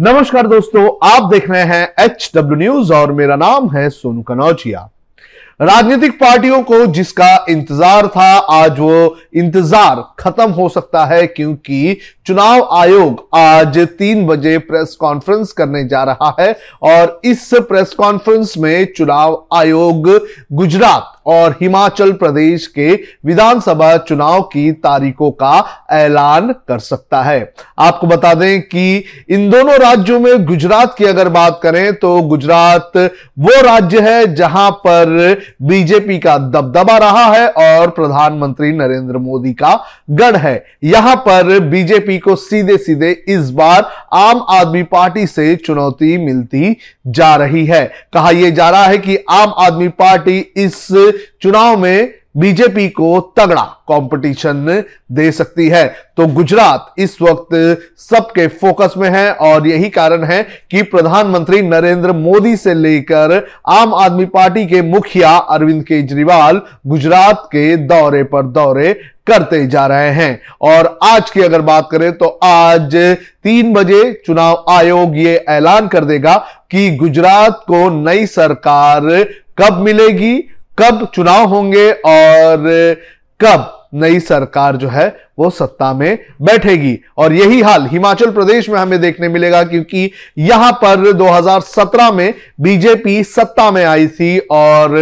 नमस्कार दोस्तों, आप देख रहे हैं एच डब्ल्यू न्यूज़ और मेरा नाम है सोनू कनौजिया। राजनीतिक पार्टियों को जिसका इंतज़ार था, आज वो इंतज़ार खत्म हो सकता है क्योंकि चुनाव आयोग आज तीन बजे प्रेस कॉन्फ्रेंस करने जा रहा है और इस प्रेस कॉन्फ्रेंस में चुनाव आयोग गुजरात और हिमाचल प्रदेश के विधानसभा चुनाव की तारीखों का ऐलान कर सकता है। आपको बता दें कि इन दोनों राज्यों में गुजरात की अगर बात करें तो गुजरात वो राज्य है जहाँ पर बीजेपी का दबदबा रहा है और प्रधानमंत्री नरेंद्र मोदी का गढ़ है। यहाँ पर बीजेपी को सीधे सीधे इस बार आम आदमी पार्टी से चुनौती मिलती जा रही है। कहा यह जा रहा है कि आम आदमी पार्टी इस चुनाव में बीजेपी को तगड़ा कंपटीशन दे सकती है। तो गुजरात इस वक्त सबके फोकस में है और यही कारण है कि प्रधानमंत्री नरेंद्र मोदी से लेकर आम आदमी पार्टी के मुखिया अरविंद केजरीवाल गुजरात के दौरे पर दौरे करते जा रहे हैं। और आज की अगर बात करें तो आज तीन बजे चुनाव आयोग ये ऐलान कर देगा कि गुजरात को नई सरकार कब मिलेगी, कब चुनाव होंगे और कब नई सरकार जो है वो सत्ता में बैठेगी। और यही हाल हिमाचल प्रदेश में हमें देखने मिलेगा क्योंकि यहाँ पर 2017 में बीजेपी सत्ता में आई थी और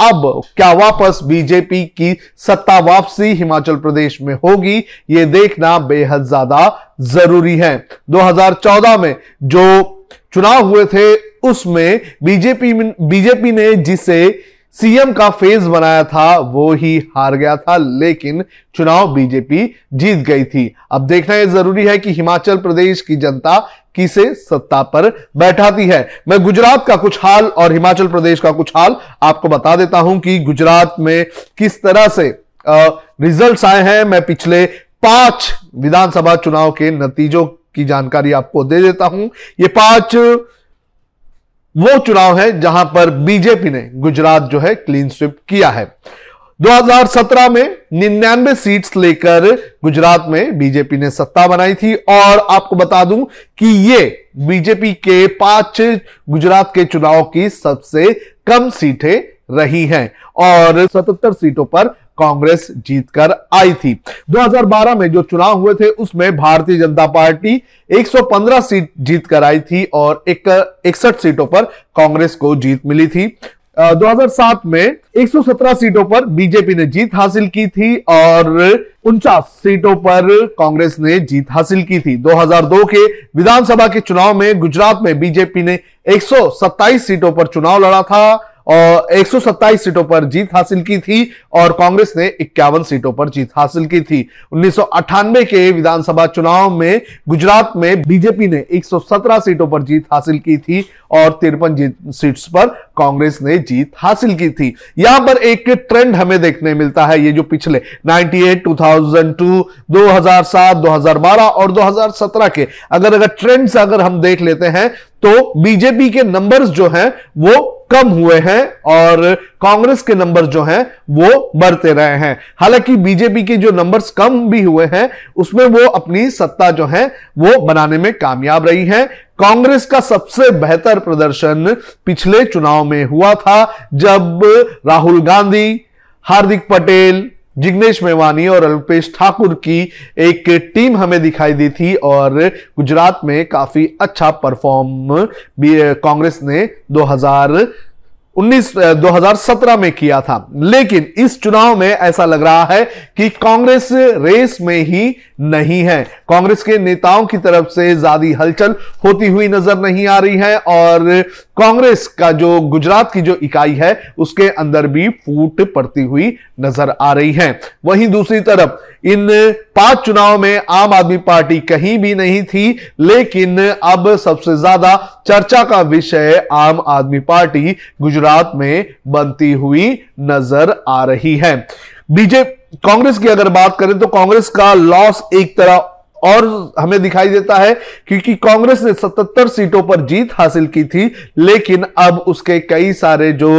अब क्या वापस बीजेपी की सत्ता वापसी हिमाचल प्रदेश में होगी, ये देखना बेहद ज़्यादा ज़रूरी है। 2014 में जो चुनाव हुए थे, उसमें बीजेपी बीजेपी ने जिसे सीएम का फ़ेज़ बनाया था, वो ही हार गया था, लेकिन चुनाव बीजेपी जीत गई थी। अब देखना यह ज़रूरी है कि हिमाचल प्रदेश की जनता किसे सत्ता पर बैठाती है। मैं गुजरात का कुछ हाल और हिमाचल प्रदेश का कुछ हाल आपको बता देता हूँ कि गुजरात में किस तरह से रिजल्ट्स आए हैं। मैं पिछले पाँच विधानसभा चुनाव के नतीजों की जानकारी आपको दे देता हूँ। ये पाँच वो चुनाव है जहाँ पर बीजेपी ने गुजरात जो है क्लीन स्विप किया है। 2017 में निन्यानवे सीट्स लेकर गुजरात में बीजेपी ने सत्ता बनाई थी और आपको बता दूँ कि ये बीजेपी के पाँच गुजरात के चुनाव की सबसे कम सीटें रही हैं और 77 सीटों पर कांग्रेस जीतकर आई थी। 2012 में जो चुनाव हुए थे, उसमें भारतीय जनता पार्टी 115 सीट जीतकर आई थी और इकसठ सीटों पर कांग्रेस को जीत मिली थी। 2007 में 117 सीटों पर बीजेपी ने जीत हासिल की थी और उनचास सीटों पर कांग्रेस ने जीत हासिल की थी। 2002 के विधानसभा के चुनाव में गुजरात में बीजेपी ने 127 सीटों पर चुनाव लड़ा था। और 127 सीटों पर जीत हासिल की थी और कांग्रेस ने इक्यावन सीटों पर जीत हासिल की थी। उन्नीस सौ अट्ठानवे के विधानसभा चुनाव में गुजरात में बीजेपी ने 117 सीटों पर जीत हासिल की थी और तिरपन सीट्स पर कांग्रेस ने जीत हासिल की थी। यहाँ पर एक ट्रेंड हमें देखने मिलता है ये जो पिछले 98, 2002, 2007, 2012 और 2017 के अगर अगर ट्रेंड्स अगर हम देख लेते हैं तो बीजेपी के नंबर्स जो हैं वो कम हुए हैं और कांग्रेस के नंबर जो हैं, वो बढ़ते रहे हैं। हालाँकि बीजेपी के जो नंबर्स कम भी हुए हैं, उसमें वो अपनी सत्ता जो है, वो बनाने में कामयाब रही है। कांग्रेस का सबसे बेहतर प्रदर्शन पिछले चुनाव में हुआ था, जब राहुल गांधी, हार्दिक पटेल जिग्नेश मेवानी और अल्पेश ठाकुर की एक टीम हमें दिखाई दी थी और गुजरात में काफ़ी अच्छा परफॉर्म भी कांग्रेस ने 2000 19 2017 में किया था। लेकिन इस चुनाव में ऐसा लग रहा है कि कांग्रेस रेस में ही नहीं है। कांग्रेस के नेताओं की तरफ़ से ज़्यादा हलचल होती हुई नज़र नहीं आ रही है और कांग्रेस का जो गुजरात की जो इकाई है, उसके अंदर भी फूट पड़ती हुई नज़र आ रही है। वहीं दूसरी तरफ़, इन पाँच चुनाव में आम आदमी पार्टी कहीं भी नहीं थी, लेकिन अब सबसे ज़्यादा चर्चा का विषय आम आदमी पार्टी गुजरात में बनती हुई नज़र आ रही है। बीजेपी कांग्रेस की अगर बात करें तो कांग्रेस का लॉस एक तरह और हमें दिखाई देता है क्योंकि कांग्रेस ने 77 सीटों पर जीत हासिल की थी लेकिन अब उसके कई सारे जो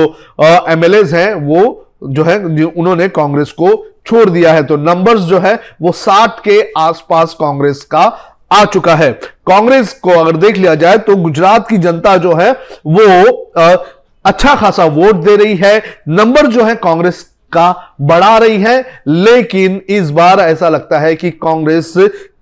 एमएलए हैं वो जो है उन्होंने कांग्रेस को छोड़ दिया है। तो नंबर्स जो है वो 60 के आसपास कांग्रेस का आ चुका है। कांग्रेस को अगर देख लिया जाए तो गुजरात की जनता जो है वो आ, अच्छा खासा वोट दे रही है। नंबर जो है कांग्रेस का बढ़ा रही है लेकिन इस बार ऐसा लगता है कि कांग्रेस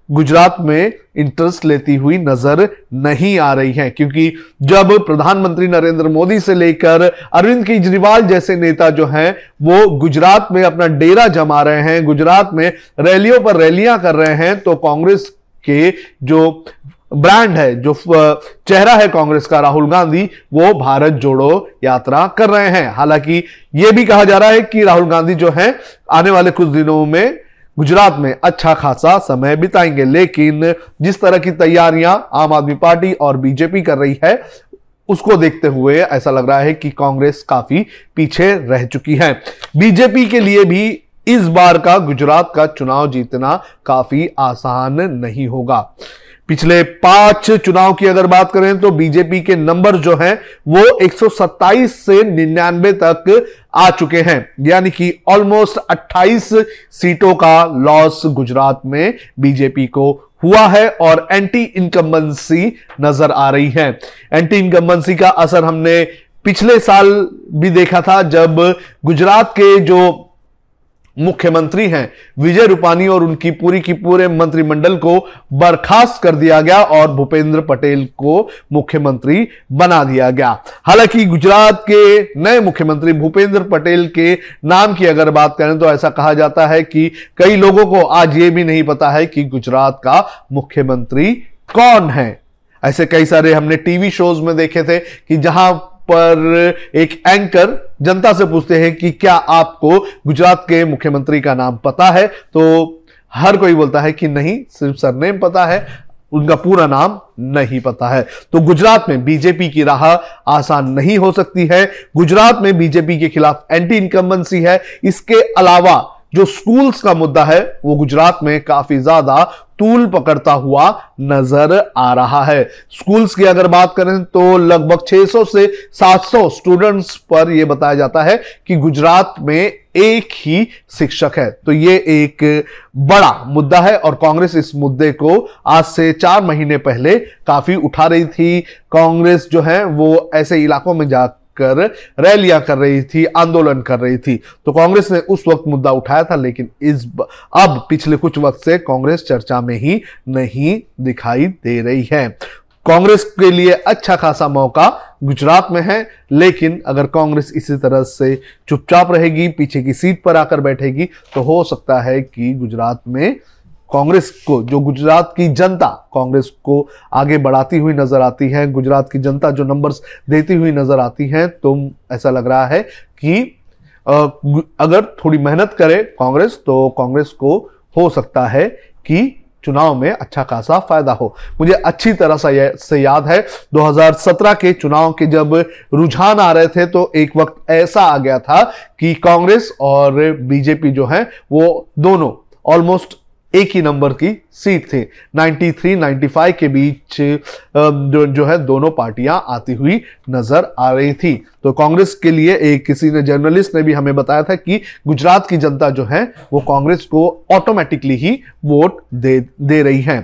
गुजरात में इंटरेस्ट लेती हुई नज़र नहीं आ रही है, क्योंकि जब प्रधानमंत्री नरेंद्र मोदी से लेकर अरविंद केजरीवाल जैसे नेता जो हैं, वो गुजरात में अपना डेरा जमा रहे हैं, गुजरात में रैलियों पर रैलियाँ कर रहे हैं तो कांग्रेस के जो ब्रांड है, जो चेहरा है कांग्रेस का, राहुल गांधी, वो भारत जोड़ो यात्रा कर रहे हैं। हालाँकि यह भी कहा जा रहा है कि राहुल गांधी जो है, आने वाले कुछ दिनों में गुजरात में अच्छा खासा समय बिताएँगे, लेकिन जिस तरह की तैयारियाँ आम आदमी पार्टी और बीजेपी कर रही है, उसको देखते हुए ऐसा लग रहा है कि कांग्रेस काफ़ी पीछे रह चुकी है। बीजेपी के लिए भी इस बार का गुजरात का चुनाव जीतना काफ़ी आसान नहीं होगा। पिछले पाँच चुनाव की अगर बात करें तो बीजेपी के नंबर जो हैं, वो 127 से 99 तक आ चुके हैं। यानी कि ऑलमोस्ट 28 सीटों का लॉस गुजरात में बीजेपी को हुआ है और एंटी इनकम्बेंसी नज़र आ रही है। एंटी इनकम्बेंसी का असर हमने पिछले साल भी देखा था, जब गुजरात के जो मुख्यमंत्री हैं। विजय रूपानी और उनकी पूरी की पूरे मंत्रिमंडल को बर्खास्त कर दिया गया और भूपेंद्र पटेल को मुख्यमंत्री बना दिया गया। हालाँकि गुजरात के नए मुख्यमंत्री भूपेंद्र पटेल के नाम की अगर बात करें तो ऐसा कहा जाता है कि कई लोगों को आज ये भी नहीं पता है कि गुजरात का मुख्यमंत्री कौन है। ऐसे कई सारे हमने टीवी शोज़ में देखे थे कि जहाँ पर एक एंकर जनता से पूछते हैं कि क्या आपको गुजरात के मुख्यमंत्री का नाम पता है? तो हर कोई बोलता है कि नहीं, सिर्फ़ सरनेम पता है, उनका पूरा नाम नहीं पता है। तो गुजरात में बीजेपी की राह आसान नहीं हो सकती है। गुजरात में बीजेपी के खिलाफ एंटी इनकम्बेंसी है। इसके अलावा जो स्कूल्स का मुद्दा है, वो गुजरात में काफ़ी ज़्यादा तूल पकड़ता हुआ नज़र आ रहा है। स्कूल्स की अगर बात करें तो लगभग 600 से 700 स्टूडेंट्स पर यह बताया जाता है कि गुजरात में एक ही शिक्षक है। तो ये एक बड़ा मुद्दा है और कांग्रेस इस मुद्दे को आज से चार महीने पहले काफ़ी उठा रही थी। कांग्रेस जो है, वो ऐसे इलाकों में जा कर रैलियाँ कर रही थी, आंदोलन कर रही थी। तो कांग्रेस ने उस वक्त मुद्दा उठाया था, लेकिन इस अब पिछले कुछ वक्त से कांग्रेस चर्चा में ही नहीं दिखाई दे रही है। कांग्रेस के लिए अच्छा खासा मौका गुजरात में है, लेकिन अगर कांग्रेस इसी तरह से चुपचाप रहेगी, पीछे की सीट पर आकर बैठेगी तो हो सकता है कि गुजरात में कांग्रेस को, जो गुजरात की जनता कांग्रेस को आगे बढ़ाती हुई नज़र आती है, गुजरात की जनता जो नंबर्स देती हुई नज़र आती है तो ऐसा लग रहा है कि अगर थोड़ी मेहनत करे कांग्रेस तो कांग्रेस को हो सकता है कि चुनाव में अच्छा खासा फ़ायदा हो। मुझे अच्छी तरह से याद है 2017 के चुनाव के जब रुझान आ रहे थे तो एक वक्त ऐसा आ गया था कि कांग्रेस और बीजेपी जो है, वो दोनों ऑलमोस्ट एक ही नंबर की सीट थी। 93 95 के बीच जो जो है, दोनों पार्टियाँ आती हुई नज़र आ रही थी। तो कांग्रेस के लिए एक किसी ने, जर्नलिस्ट ने भी हमें बताया था कि गुजरात की जनता जो है, वो कांग्रेस को ऑटोमेटिकली ही वोट दे दे रही है।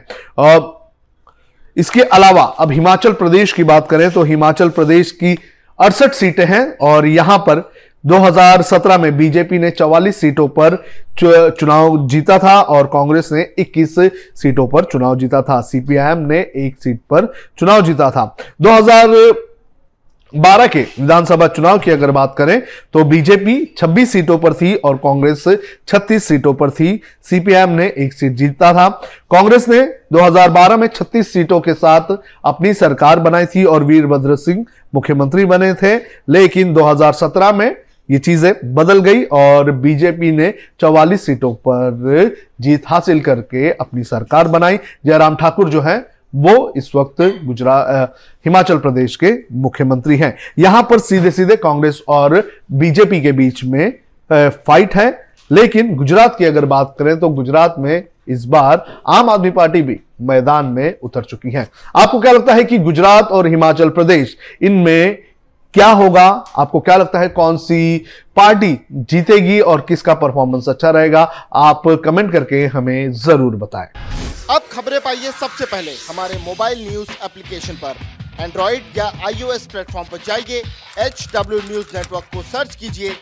इसके अलावा, अब हिमाचल प्रदेश की बात करें तो हिमाचल प्रदेश की अड़सठ सीटें हैं और यहाँ पर 2017 में बीजेपी ने 44 सीटों पर चुनाव जीता था और कांग्रेस ने 21 सीटों पर चुनाव जीता था। सीपीआईएम ने एक सीट पर चुनाव जीता था। 2012 के विधानसभा चुनाव की अगर बात करें तो बीजेपी 26 सीटों पर थी और कांग्रेस 36 सीटों पर थी। सीपीआईएम ने एक सीट जीता था। कांग्रेस ने 2012 में 36 सीटों के साथ अपनी सरकार बनाई थी और वीरभद्र सिंह मुख्यमंत्री बने थे। लेकिन 2017 में ये चीज़ें बदल गई और बीजेपी ने 44 सीटों पर जीत हासिल करके अपनी सरकार बनाई। जयराम ठाकुर जो है, वो इस वक्त गुजरात हिमाचल प्रदेश के मुख्यमंत्री हैं। यहाँ पर सीधे सीधे कांग्रेस और बीजेपी के बीच में फाइट है। लेकिन गुजरात की अगर बात करें तो गुजरात में इस बार आम आदमी पार्टी भी मैदान में उतर चुकी है। आपको क्या लगता है कि गुजरात और हिमाचल प्रदेश, इनमें क्या होगा? आपको क्या लगता है कौन सी पार्टी जीतेगी और किसका परफॉर्मेंस अच्छा रहेगा? आप कमेंट करके हमें ज़रूर बताएँ। अब खबरें पाइए सबसे पहले। हमारे मोबाइल न्यूज़ एप्लीकेशन पर। एंड्रॉइड या आईओएस प्लेटफॉर्म पर जाइए। एच डब्ल्यू न्यूज़ नेटवर्क को सर्च कीजिए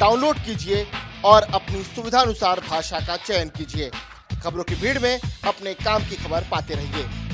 डाउनलोड कीजिए और अपनी सुविधानुसार भाषा का चयन कीजिए। खबरों की भीड़ में अपने काम की खबर पाते रहिए।